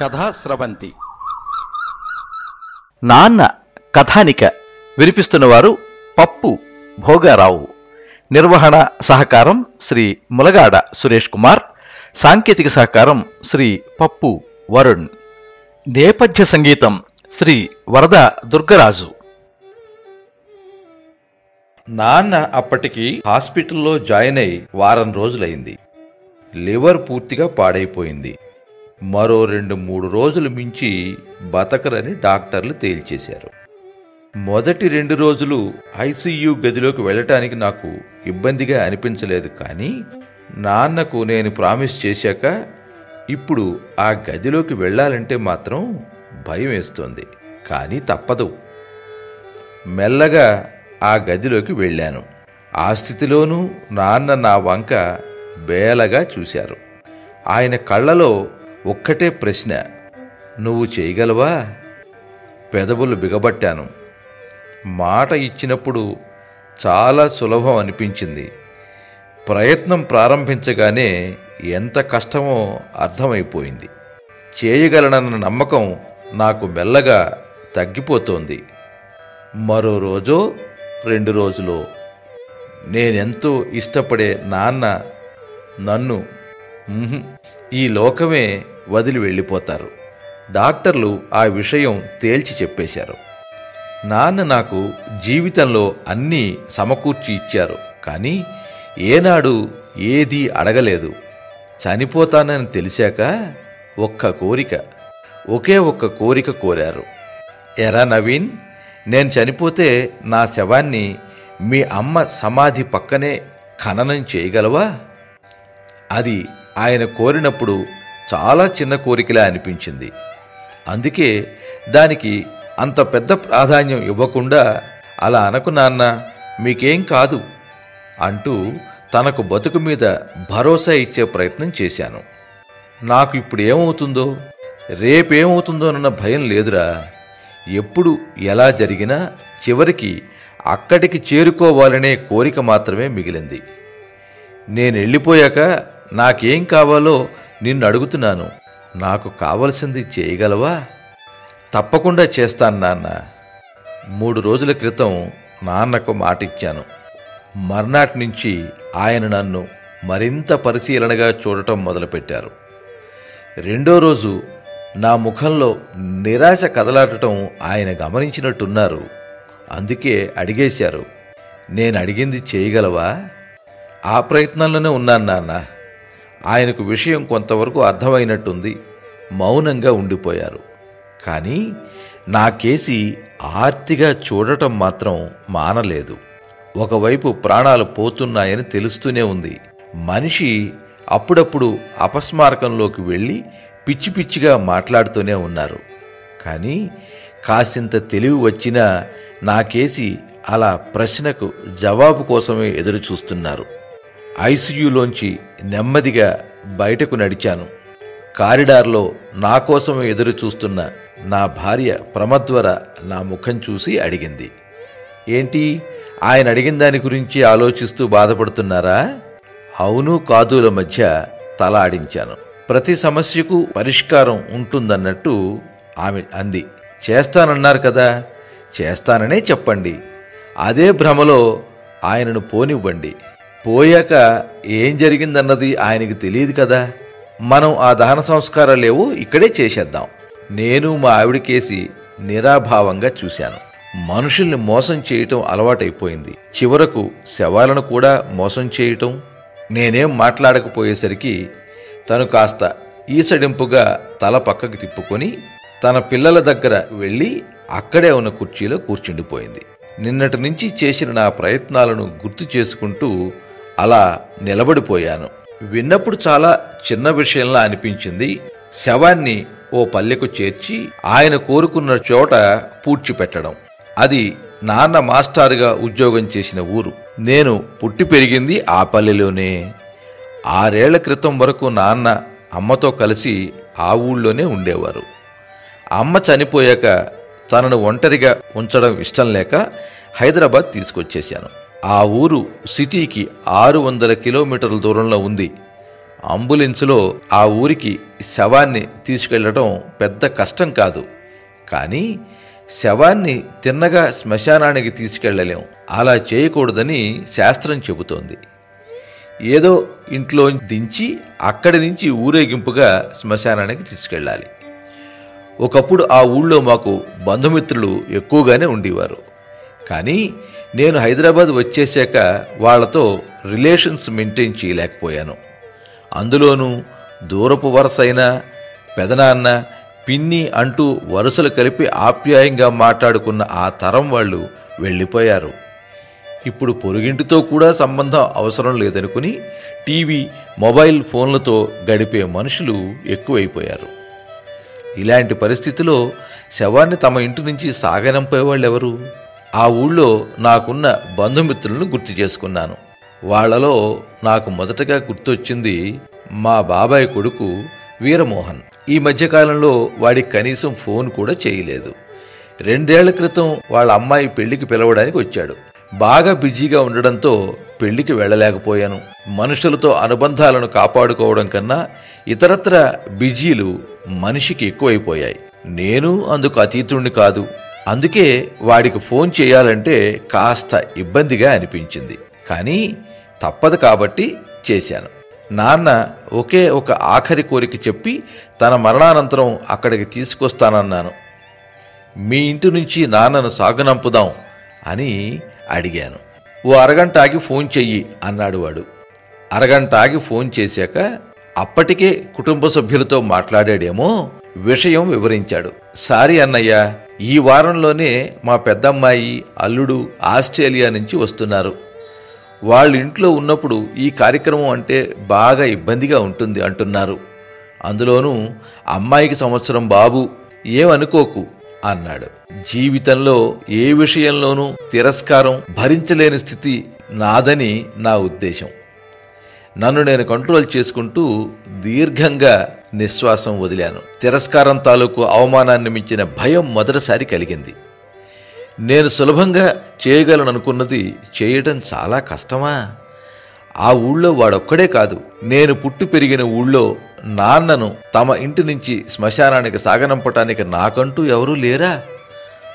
కథా స్రవంతి. నాన్న కథానిక వినిపిస్తున్నవారు పప్పు భోగారావు. నిర్వహణ సహకారం శ్రీ ములగాడ సురేష్ కుమార్. సాంకేతిక సహకారం శ్రీ పప్పు వరుణ్. నేపథ్య సంగీతం శ్రీ వరద దుర్గరాజు. నాన్న అప్పటికి హాస్పిటల్లో జాయిన్ అయి వారం రోజులైంది. లివర్ పూర్తిగా పాడైపోయింది. మరో రెండు మూడు రోజులు మించి బతకరని డాక్టర్లు తేల్చేశారు. మొదటి రెండు రోజులు ఐసీయూ గదిలోకి వెళ్ళటానికి నాకు ఇబ్బందిగా అనిపించలేదు కానీ నాన్నకు నేను ప్రామిస్ చేశాక ఇప్పుడు ఆ గదిలోకి వెళ్ళాలంటే మాత్రం భయం వేస్తోంది కానీ తప్పదు. మెల్లగా ఆ గదిలోకి వెళ్ళాను. ఆ స్థితిలోనూ నాన్న నా వంక బేలగా చూశారు. ఆయన కళ్ళలో ఒక్కటే ప్రశ్న. నువ్వు చేయగలవా? పెదవులు బిగబట్టాను. మాట ఇచ్చినప్పుడు చాలా సులభం అనిపించింది. ప్రయత్నం ప్రారంభించగానే ఎంత కష్టమో అర్థమైపోయింది. చేయగలనన్న నమ్మకం నాకు మెల్లగా తగ్గిపోతోంది. మరో రోజో రెండు రోజులో. నేనెంతో ఇష్టపడే నాన్న నన్ను ఈ లోకమే వదిలి వెళ్ళిపోతారు. డాక్టర్లు ఆ విషయం తేల్చి చెప్పేశారు. నాన్న నాకు జీవితంలో అన్నీ సమకూర్చి ఇచ్చారు. కానీ ఏనాడు ఏదీ అడగలేదు. చనిపోతానని తెలిసాక ఒక్క కోరిక ఒకే ఒక్క కోరిక కోరారు. ఎరా నవీన్ నేను చనిపోతే నా శవాన్ని మీ అమ్మ సమాధి పక్కనే ఖననం చేయగలవా? అది ఆయన కోరినప్పుడు చాలా చిన్న కోరికలా అనిపించింది. అందుకే దానికి అంత పెద్ద ప్రాధాన్యం ఇవ్వకుండా అలా అనకు నాన్న మీకేం కాదు అంటూ తనకు బతుకు మీద భరోసా ఇచ్చే ప్రయత్నం చేశాను. నాకు ఇప్పుడు ఏమవుతుందో రేపేమవుతుందోనన్న భయం లేదురా. ఎప్పుడు ఎలా జరిగినా చివరికి అక్కడికి చేరుకోవాలనే కోరిక మాత్రమే మిగిలింది. నేను వెళ్ళిపోయాక నాకేం కావాలో నిన్ను అడుగుతున్నాను. నాకు కావలసింది చేయగలవా? తప్పకుండా చేస్తాను నాన్న. మూడు రోజుల క్రితం నాన్నకు మాటిచ్చాను. మర్నాటి నుంచి ఆయన నన్ను మరింత పరిశీలనగా చూడటం మొదలుపెట్టారు. రెండో రోజు నా ముఖంలో నిరాశ కదలాడటం ఆయన గమనించినట్టున్నారు. అందుకే అడిగేశారు నేను అడిగింది చేయగలవా? ఆ ప్రయత్నంలోనే ఉన్నాను నాన్న. ఆయనకు విషయం కొంతవరకు అర్థమైనట్టుంది. మౌనంగా ఉండిపోయారు. కానీ నా కేసి ఆర్తిగా చూడటం మాత్రం మానలేదు. ఒకవైపు ప్రాణాలు పోతున్నాయని తెలుస్తూనే ఉంది. మనిషి అప్పుడప్పుడు అపస్మారకంలోకి వెళ్ళి పిచ్చి పిచ్చిగా మాట్లాడుతూనే ఉన్నారు. కానీ కాసింత తెలివి వచ్చినా నాకేసి అలా ప్రశ్నకు జవాబు కోసమే ఎదురు చూస్తున్నారు ఐసీయూలోంచి నెమ్మదిగా బయటకు నడిచాను. కారిడార్లో నా కోసం ఎదురు చూస్తున్న నా భార్య ప్రమద్వర నా ముఖం చూసి అడిగింది. ఏంటి ఆయన అడిగిన దాని గురించి ఆలోచిస్తూ బాధపడుతున్నారా? అవును కాదుల మధ్య తల ఆడించాను ప్రతి సమస్యకు పరిష్కారం ఉంటుందన్నట్టు ఆమె అంది. చేస్తానన్నారు కదా చేస్తాననే చెప్పండి. అదే భ్రమలో ఆయనను పోనివ్వండి. పోయాక ఏం జరిగిందన్నది ఆయనకి తెలియదు కదా. మనం ఆ దహన సంస్కారాలేవో ఇక్కడే చేసేద్దాం. నేను మా ఆవిడకేసి నిరాభావంగా చూశాను. మనుషుల్ని మోసం చేయటం అలవాటైపోయింది. చివరకు శవాలను కూడా మోసం చేయటం నేనేం మాట్లాడకపోయేసరికి తను కాస్త ఈసడింపుగా తల పక్కకి తిప్పుకొని తన పిల్లల దగ్గర వెళ్ళి అక్కడే ఉన్న కుర్చీలో కూర్చుండిపోయింది. నిన్నటి నుంచి చేసిన నా ప్రయత్నాలను గుర్తు చేసుకుంటూ అలా నిలబడిపోయాను. విన్నప్పుడు చాలా చిన్న విషయంలా అనిపించింది. శవాన్ని ఓ పల్లెకు చేర్చి ఆయన కోరుకున్న చోట పూడ్చిపెట్టడం. అది నాన్న మాస్టారుగా ఉద్యోగం చేసిన ఊరు. నేను పుట్టి పెరిగింది ఆ పల్లెలోనే. ఆరేళ్ళ క్రితం వరకు నాన్న అమ్మతో కలిసి ఆ ఊళ్ళోనే ఉండేవారు. అమ్మ చనిపోయాక తనను ఒంటరిగా ఉంచడం ఇష్టం లేక హైదరాబాద్ తీసుకొచ్చేశాను. ఆ ఊరు సిటీకి ఆరు వందల కిలోమీటర్ల దూరంలో ఉంది. అంబులెన్సులో ఆ ఊరికి శవాన్ని తీసుకెళ్ళడం పెద్ద కష్టం కాదు. కానీ శవాన్ని తిన్నగా శ్మశానానికి తీసుకెళ్ళలేం. అలా చేయకూడదని శాస్త్రం చెబుతోంది. ఏదో ఇంట్లో దించి అక్కడి నుంచి ఊరేగింపుగా శ్మశానానికి తీసుకెళ్ళాలి. ఒకప్పుడు ఆ ఊళ్ళో మాకు బంధుమిత్రులు ఎక్కువగానే ఉండేవారు. కానీ నేను హైదరాబాద్ వచ్చేసాక వాళ్ళతో రిలేషన్స్ మెయింటైన్ చేయలేకపోయాను. అందులోనూ దూరపు వరసైన పెదనాన్న పిన్ని అంటూ వరుసలు కలిపి ఆప్యాయంగా మాట్లాడుకున్న ఆ తరం వాళ్ళు వెళ్ళిపోయారు. ఇప్పుడు పొరుగింటితో కూడా సంబంధం అవసరం లేదనుకుని టీవీ మొబైల్ ఫోన్లతో గడిపే మనుషులు ఎక్కువైపోయారు. ఇలాంటి పరిస్థితిలో శవాన్ని తమ ఇంటి నుంచి సాగనంపేవాళ్ళెవరు? ఆ ఊళ్ళో నాకున్న బంధుమిత్రులను గుర్తు చేసుకున్నాను. వాళ్ళలో నాకు మొదటగా గుర్తొచ్చింది మా బాబాయ్ కొడుకు వీరమోహన్. ఈ మధ్యకాలంలో వాడికి కనీసం ఫోన్ కూడా చేయలేదు. రెండేళ్ళ క్రితం వాళ్ళ అమ్మాయి పెళ్ళికి పిలవడానికి వచ్చాడు. బాగా బిజీగా ఉండడంతో పెళ్ళికి వెళ్ళలేకపోయాను. మనుషులతో అనుబంధాలను కాపాడుకోవడం కన్నా ఇతరత్ర బిజీలు మనిషికి ఎక్కువైపోయాయి. నేను అందుకు అతీతుణ్ణి కాదు. అందుకే వాడికి ఫోన్ చేయాలంటే కాస్త ఇబ్బందిగా అనిపించింది. కానీ తప్పదు కాబట్టి చేశాను. నాన్న ఒకే ఒక ఆఖరి కోరిక చెప్పి తన మరణానంతరం అక్కడికి తీసుకొస్తానన్నాను. మీ ఇంటి నుంచి నాన్నను సాగునంపుదాం అని అడిగాను. ఓ అరగంట ఆగి ఫోన్ చెయ్యి అన్నాడు వాడు. అరగంట ఆగి ఫోన్ చేశాక అప్పటికే కుటుంబ సభ్యులతో మాట్లాడాడేమో విషయం వివరించాడు. సారీ అన్నయ్య ఈ వారంలోనే మా పెద్దమ్మాయి అల్లుడు ఆస్ట్రేలియా నుంచి వస్తున్నారు. వాళ్ళ ఇంట్లో ఉన్నప్పుడు ఈ కార్యక్రమం అంటే బాగా ఇబ్బందిగా ఉంటుంది అంటున్నారు. అందులోనూ అమ్మాయికి సంవత్సరం బాబు ఏమనుకోకు అన్నాడు. జీవితంలో ఏ విషయంలోనూ తిరస్కారం భరించలేని స్థితి నాదని నా ఉద్దేశం. నన్ను నేను కంట్రోల్ చేసుకుంటూ దీర్ఘంగా నిశ్వాసం వదిలాను. తిరస్కారం తాలూకు అవమానాన్ని మించిన భయం మొదటిసారి కలిగింది. నేను సులభంగా చేయగలననుకున్నది చేయటం చాలా కష్టమా? ఆ ఊళ్ళో వాడొక్కడే కాదు. నేను పుట్టి పెరిగిన ఊళ్ళో నాన్నను తమ ఇంటి నుంచి శ్మశానానికి సాగనంపటానికి నాకంటూ ఎవరూ లేరా?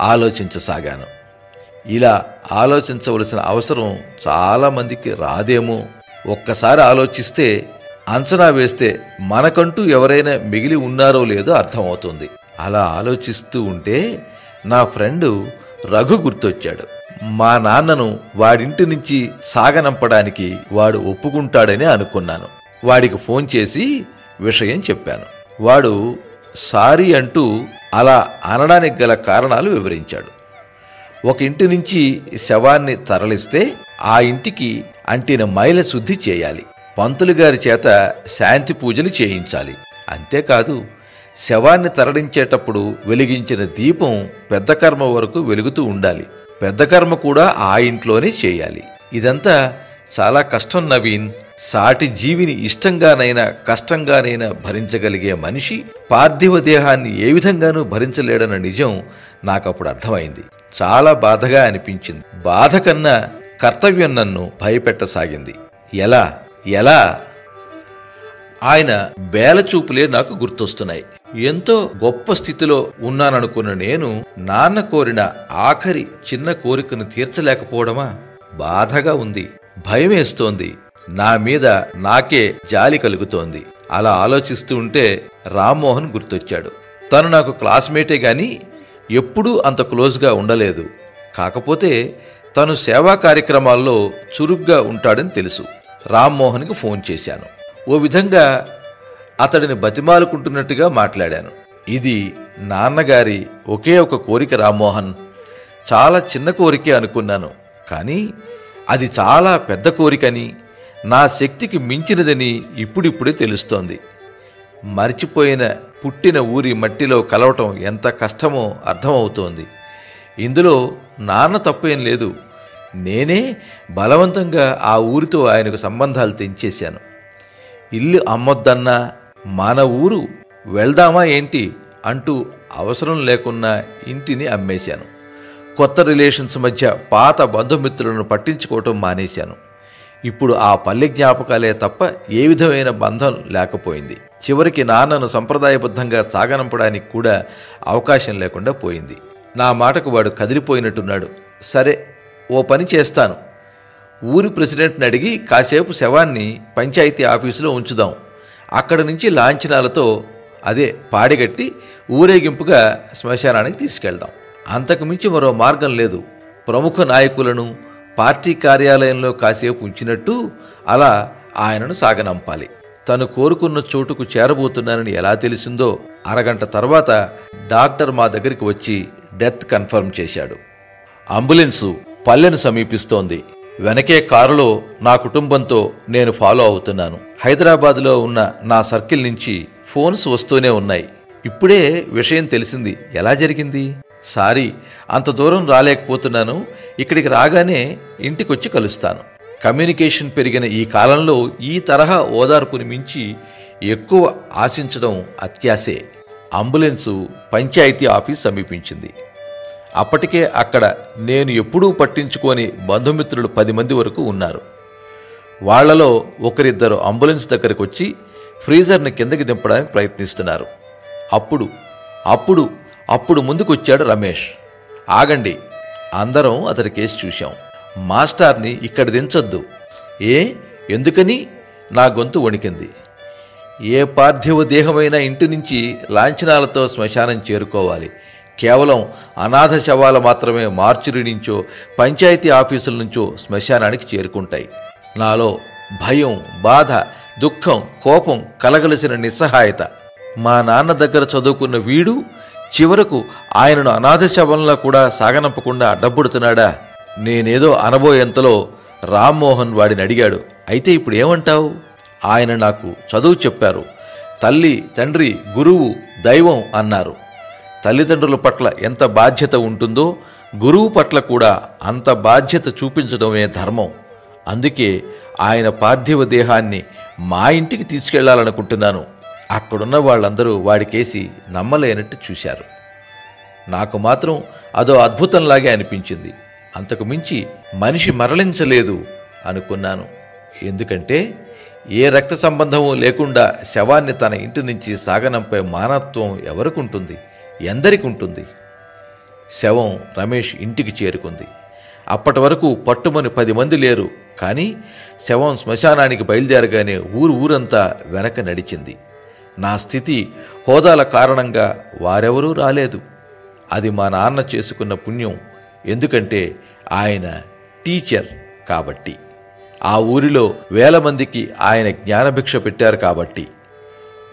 ఆలోచించసాగాను. ఇలా ఆలోచించవలసిన అవసరం చాలామందికి రాదేమో. ఒక్కసారి ఆలోచిస్తే అంచనా వేస్తే మనకంటూ ఎవరైనా మిగిలి ఉన్నారో లేదో అర్థమవుతుంది. అలా ఆలోచిస్తూ ఉంటే నా ఫ్రెండు రఘు గుర్తొచ్చాడు. మా నాన్నను వాడింటి నుంచి సాగనంపడానికి వాడు ఒప్పుకుంటాడని అనుకున్నాను. వాడికి ఫోన్ చేసి విషయం చెప్పాను. వాడు సారీ అంటూ అలా అనడానికి గల కారణాలు వివరించాడు. ఒక ఇంటి నుంచి శవాన్ని తరలిస్తే ఆ ఇంటికి అంటిన మైల శుద్ధి చేయాలి. పంతులు గారి చేత శాంతి పూజలు చేయించాలి. అంతేకాదు శవాన్ని తరలించేటప్పుడు వెలిగించిన దీపం పెద్ద కర్మ వరకు వెలుగుతూ ఉండాలి. పెద్ద కర్మ కూడా ఆ ఇంట్లోనే చేయాలి. ఇదంతా చాలా కష్టం నవీన్. సాటి జీవిని ఇష్టంగానైనా కష్టంగానైనా భరించగలిగే మనిషి పార్థివ దేహాన్ని ఏ విధంగానూ భరించలేడన్న నిజం నాకప్పుడు అర్థమైంది. చాలా బాధగా అనిపించింది. బాధ కన్నా కర్తవ్యం నన్ను భయపెట్టసాగింది. ఎలా? ఎలా? ఆయన బేలచూపులే నాకు గుర్తొస్తున్నాయి. ఎంతో గొప్ప స్థితిలో ఉన్నాననుకున్న నేను నాన్న కోరిన ఆఖరి చిన్న కోరికను తీర్చలేకపోవడమా? బాధగా ఉంది. భయమేస్తోంది. నా మీద నాకే జాలి కలుగుతోంది. అలా ఆలోచిస్తూ ఉంటే రామ్మోహన్ గుర్తొచ్చాడు. తను నాకు క్లాస్మేటే గాని ఎప్పుడూ అంత క్లోజ్గా ఉండలేదు. కాకపోతే తను సేవా కార్యక్రమాల్లో చురుగ్గా ఉంటాడని తెలుసు. రామ్మోహన్కి ఫోన్ చేశాను. ఓ విధంగా అతడిని బతిమాలుకుంటున్నట్టుగా మాట్లాడాను. ఇది నాన్నగారి ఒకే ఒక కోరిక రామ్మోహన్ చాలా చిన్న కోరికే అనుకున్నాను. కానీ అది చాలా పెద్ద కోరికని నా శక్తికి మించినదని ఇప్పుడిప్పుడే తెలుస్తోంది. మర్చిపోయిన పుట్టిన ఊరి మట్టిలో కలవటం ఎంత కష్టమో అర్థమవుతోంది. ఇందులో నాన్న తప్పేం లేదు. నేనే బలవంతంగా ఆ ఊరితో ఆయనకు సంబంధాలు తెంచేశాను. ఇల్లు అమ్మొద్దన్నా మన ఊరు వెళ్దామా ఏంటి అంటూ అవసరం లేకున్నా ఇంటిని అమ్మేశాను. కొత్త రిలేషన్స్ మధ్య పాత బంధుమిత్రులను పట్టించుకోవటం మానేశాను. ఇప్పుడు ఆ పల్లె జ్ఞాపకాలే తప్ప ఏ విధమైన బంధం లేకపోయింది. చివరికి నాన్నను సంప్రదాయబద్ధంగా సాగనంపడానికి కూడా అవకాశం లేకుండా పోయింది. నా మాటకు వాడు కదిలిపోయినట్టున్నాడు. సరే ఓ పని చేస్తాను. ఊరి ప్రెసిడెంట్ని అడిగి కాసేపు శవాన్ని పంచాయతీ ఆఫీసులో ఉంచుదాం. అక్కడి నుంచి లాంఛనాలతో అదే పాడిగట్టి ఊరేగింపుగా శ్మశానానికి తీసుకెళ్దాం. అంతకుమించి మరో మార్గం లేదు. ప్రముఖ నాయకులను పార్టీ కార్యాలయంలో కాసేపు ఉంచినట్టు అలా ఆయనను సాగనంపాలి. తను కోరుకున్న చోటుకు చేరబోతున్నానని ఎలా తెలిసిందో అరగంట తర్వాత డాక్టర్ మా దగ్గరికి వచ్చి డెత్ కన్ఫర్మ్ చేశాడు. అంబులెన్సు పల్లెను సమీపిస్తోంది. వెనకే కారులో నా కుటుంబంతో నేను ఫాలో అవుతున్నాను. హైదరాబాద్లో ఉన్న నా సర్కిల్ నుంచి ఫోన్స్ వస్తూనే ఉన్నాయి. ఇప్పుడే విషయం తెలిసింది. ఎలా జరిగింది? సారీ అంత దూరం రాలేకపోతున్నాను. ఇక్కడికి రాగానే ఇంటికొచ్చి కలుస్తాను. కమ్యూనికేషన్ పెరిగిన ఈ కాలంలో ఈ తరహా ఓదార్పుని మించి ఎక్కువ ఆశించడం అత్యాసే అంబులెన్సు పంచాయతీ ఆఫీస్ సమీపించింది. అప్పటికే అక్కడ నేను ఎప్పుడూ పట్టించుకొని బంధుమిత్రులు పది మంది వరకు ఉన్నారు. వాళ్ళలో ఒకరిద్దరు అంబులెన్స్ దగ్గరకు వచ్చి ఫ్రీజర్ని కిందకి దింపడానికి ప్రయత్నిస్తున్నారు. అప్పుడు అప్పుడు అప్పుడు ముందుకొచ్చాడు రమేష్. ఆగండి అందరం అతడి కేసు చూశాం. మాస్టార్ని ఇక్కడ దించొద్దు. ఏ? ఎందుకని? నా గొంతు వణికింది. ఏ పార్థివ దేహమైన ఇంటి నుంచి లాంఛనాలతో శ్మశానం చేరుకోవాలి. కేవలం అనాథ శవాలు మాత్రమే మార్చురి నుంచో పంచాయతీ ఆఫీసుల నుంచో శ్మశానానికి చేరుకుంటాయి. నాలో భయం బాధ దుఃఖం కోపం కలగలిసిన నిస్సహాయత. మా నాన్న దగ్గర చదువుకున్న వీడు చివరకు ఆయనను అనాథ శవంలో కూడా సాగనంపకుండా అడ్డబుడుతున్నాడా నేనేదో అనబోయేంతలో రామ్మోహన్ వాడిని అడిగాడు. అయితే ఇప్పుడు ఏమంటావు? ఆయన నాకు చదువు చెప్పారు. తల్లి తండ్రి గురువు దైవం అన్నారు. తల్లిదండ్రుల పట్ల ఎంత బాధ్యత ఉంటుందో గురువు పట్ల కూడా అంత బాధ్యత చూపించడమే ధర్మం. అందుకే ఆయన పార్థివ దేహాన్ని మా ఇంటికి తీసుకెళ్ళాలనుకుంటున్నాను. అక్కడున్న వాళ్ళందరూ వాడికేసి నమ్మలేనట్టు చూశారు. నాకు మాత్రం అదో అద్భుతంలాగే అనిపించింది. అంతకు మించి మనిషి మరలించలేదు అనుకున్నాను. ఎందుకంటే ఏ రక్త సంబంధము లేకుండా శవాన్ని తన ఇంటి నుంచి సాగనంపే మానత్వం ఎవరికుంటుంది ఎందరికి ఉంటుంది శవం రమేష్ ఇంటికి చేరుకుంది. అప్పటి వరకు పట్టుమని పది మంది లేరు కానీ శవం శ్మశానానికి బయలుదేరగానే ఊరు ఊరంతా వెనక నడిచింది. నా స్థితి హోదాల కారణంగా వారెవరూ రాలేదు. అది మా నాన్న చేసుకున్న పుణ్యం ఎందుకంటే ఆయన టీచర్ కాబట్టి. ఆ ఊరిలో వేల మందికి ఆయన జ్ఞానభిక్ష పెట్టారు కాబట్టి.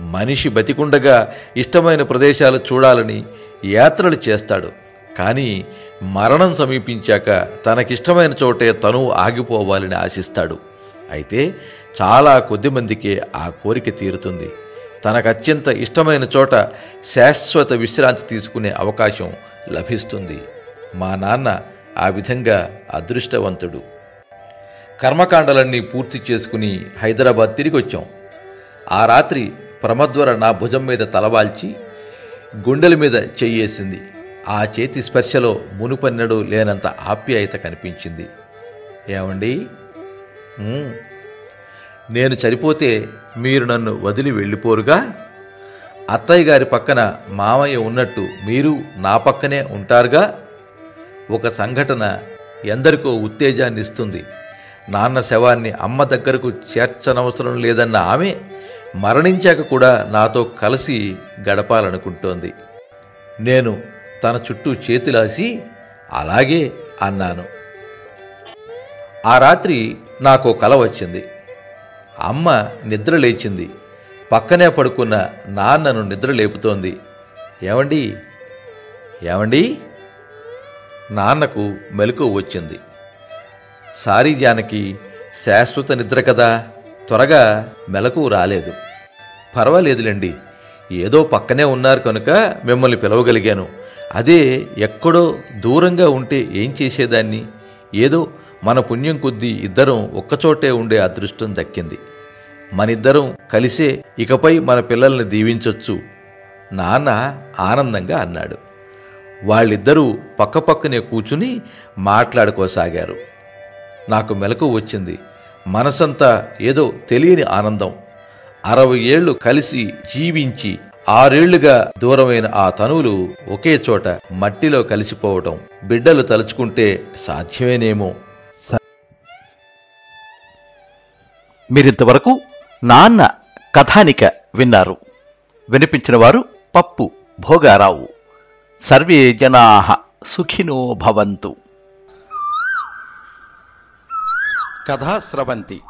మనిషి బతికుండగా ఇష్టమైన ప్రదేశాలు చూడాలని యాత్రలు చేస్తాడు. కానీ మరణం సమీపించాక తనకిష్టమైన చోటే తను ఆగిపోవాలని ఆశిస్తాడు. అయితే చాలా కొద్ది మందికే ఆ కోరిక తీరుతుంది. తనకు అత్యంత ఇష్టమైన చోట శాశ్వత విశ్రాంతి తీసుకునే అవకాశం లభిస్తుంది. మా నాన్న ఆ విధంగా అదృష్టవంతుడు. కర్మకాండలన్నీ పూర్తి చేసుకుని హైదరాబాద్ తిరిగి వచ్చాం ఆ రాత్రి ప్రమద్వర నా భుజం మీద తలవాల్చి గుండెల మీద చెయ్యేసింది. ఆ చేతి స్పర్శలో మునుపన్నడు లేనంత ఆప్యాయత కనిపించింది. ఏమండి? నేను చనిపోతే మీరు నన్ను వదిలి వెళ్ళిపోరుగా? అత్తయ్య గారి పక్కన మామయ్య ఉన్నట్టు మీరు నా పక్కనే ఉంటారుగా? ఒక సంఘటన ఎందరికో ఉత్తేజాన్ని ఇస్తుంది నాన్న శవాన్ని అమ్మ దగ్గరకు చేర్చనవసరం లేదన్న ఆమె మరణించాక కూడా నాతో కలిసి గడపాలనుకుంటోంది. నేను తన చుట్టూ చేతులాసి అలాగే అన్నాను. ఆ రాత్రి నాకు కల వచ్చింది. అమ్మ నిద్ర లేచింది. పక్కనే పడుకున్న నాన్నను నిద్ర లేపుతోంది. ఏమండి? ఏమండి? నాన్నకు మెలకు వచ్చింది. సారీ జానకి శాశ్వత నిద్ర కదా? త్వరగా మెలకు రాలేదు. పర్వాలేదులేండి. ఏదో పక్కనే ఉన్నారు కనుక మిమ్మల్ని పిలవగలిగాను. అదే ఎక్కడో దూరంగా ఉంటే ఏం చేసేదాన్ని? ఏదో మన పుణ్యం కొద్దీ ఇద్దరం ఒక్కచోటే ఉండే అదృష్టం దక్కింది. మనిద్దరం కలిసే ఇకపై మన పిల్లల్ని దీవించొచ్చు నాన్న ఆనందంగా అన్నాడు. వాళ్ళిద్దరూ పక్కపక్కనే కూర్చుని మాట్లాడుకోసాగారు. నాకు మెలకు వచ్చింది. మనసంతా ఏదో తెలియని ఆనందం. అరవై ఏళ్ళు కలిసి జీవించి ఆరేళ్ళుగా దూరమైన ఆ తనువులు ఒకే చోట మట్టిలో కలిసిపోవటం బిడ్డలు తలుచుకుంటే సాధ్యమేనేమో. మీరింతవరకు నాన్న కథానిక విన్నారు. వినిపించిన వారు పప్పు భోగారావు. సర్వే జనా సుఖినో భవంతు. कथा स्रवंती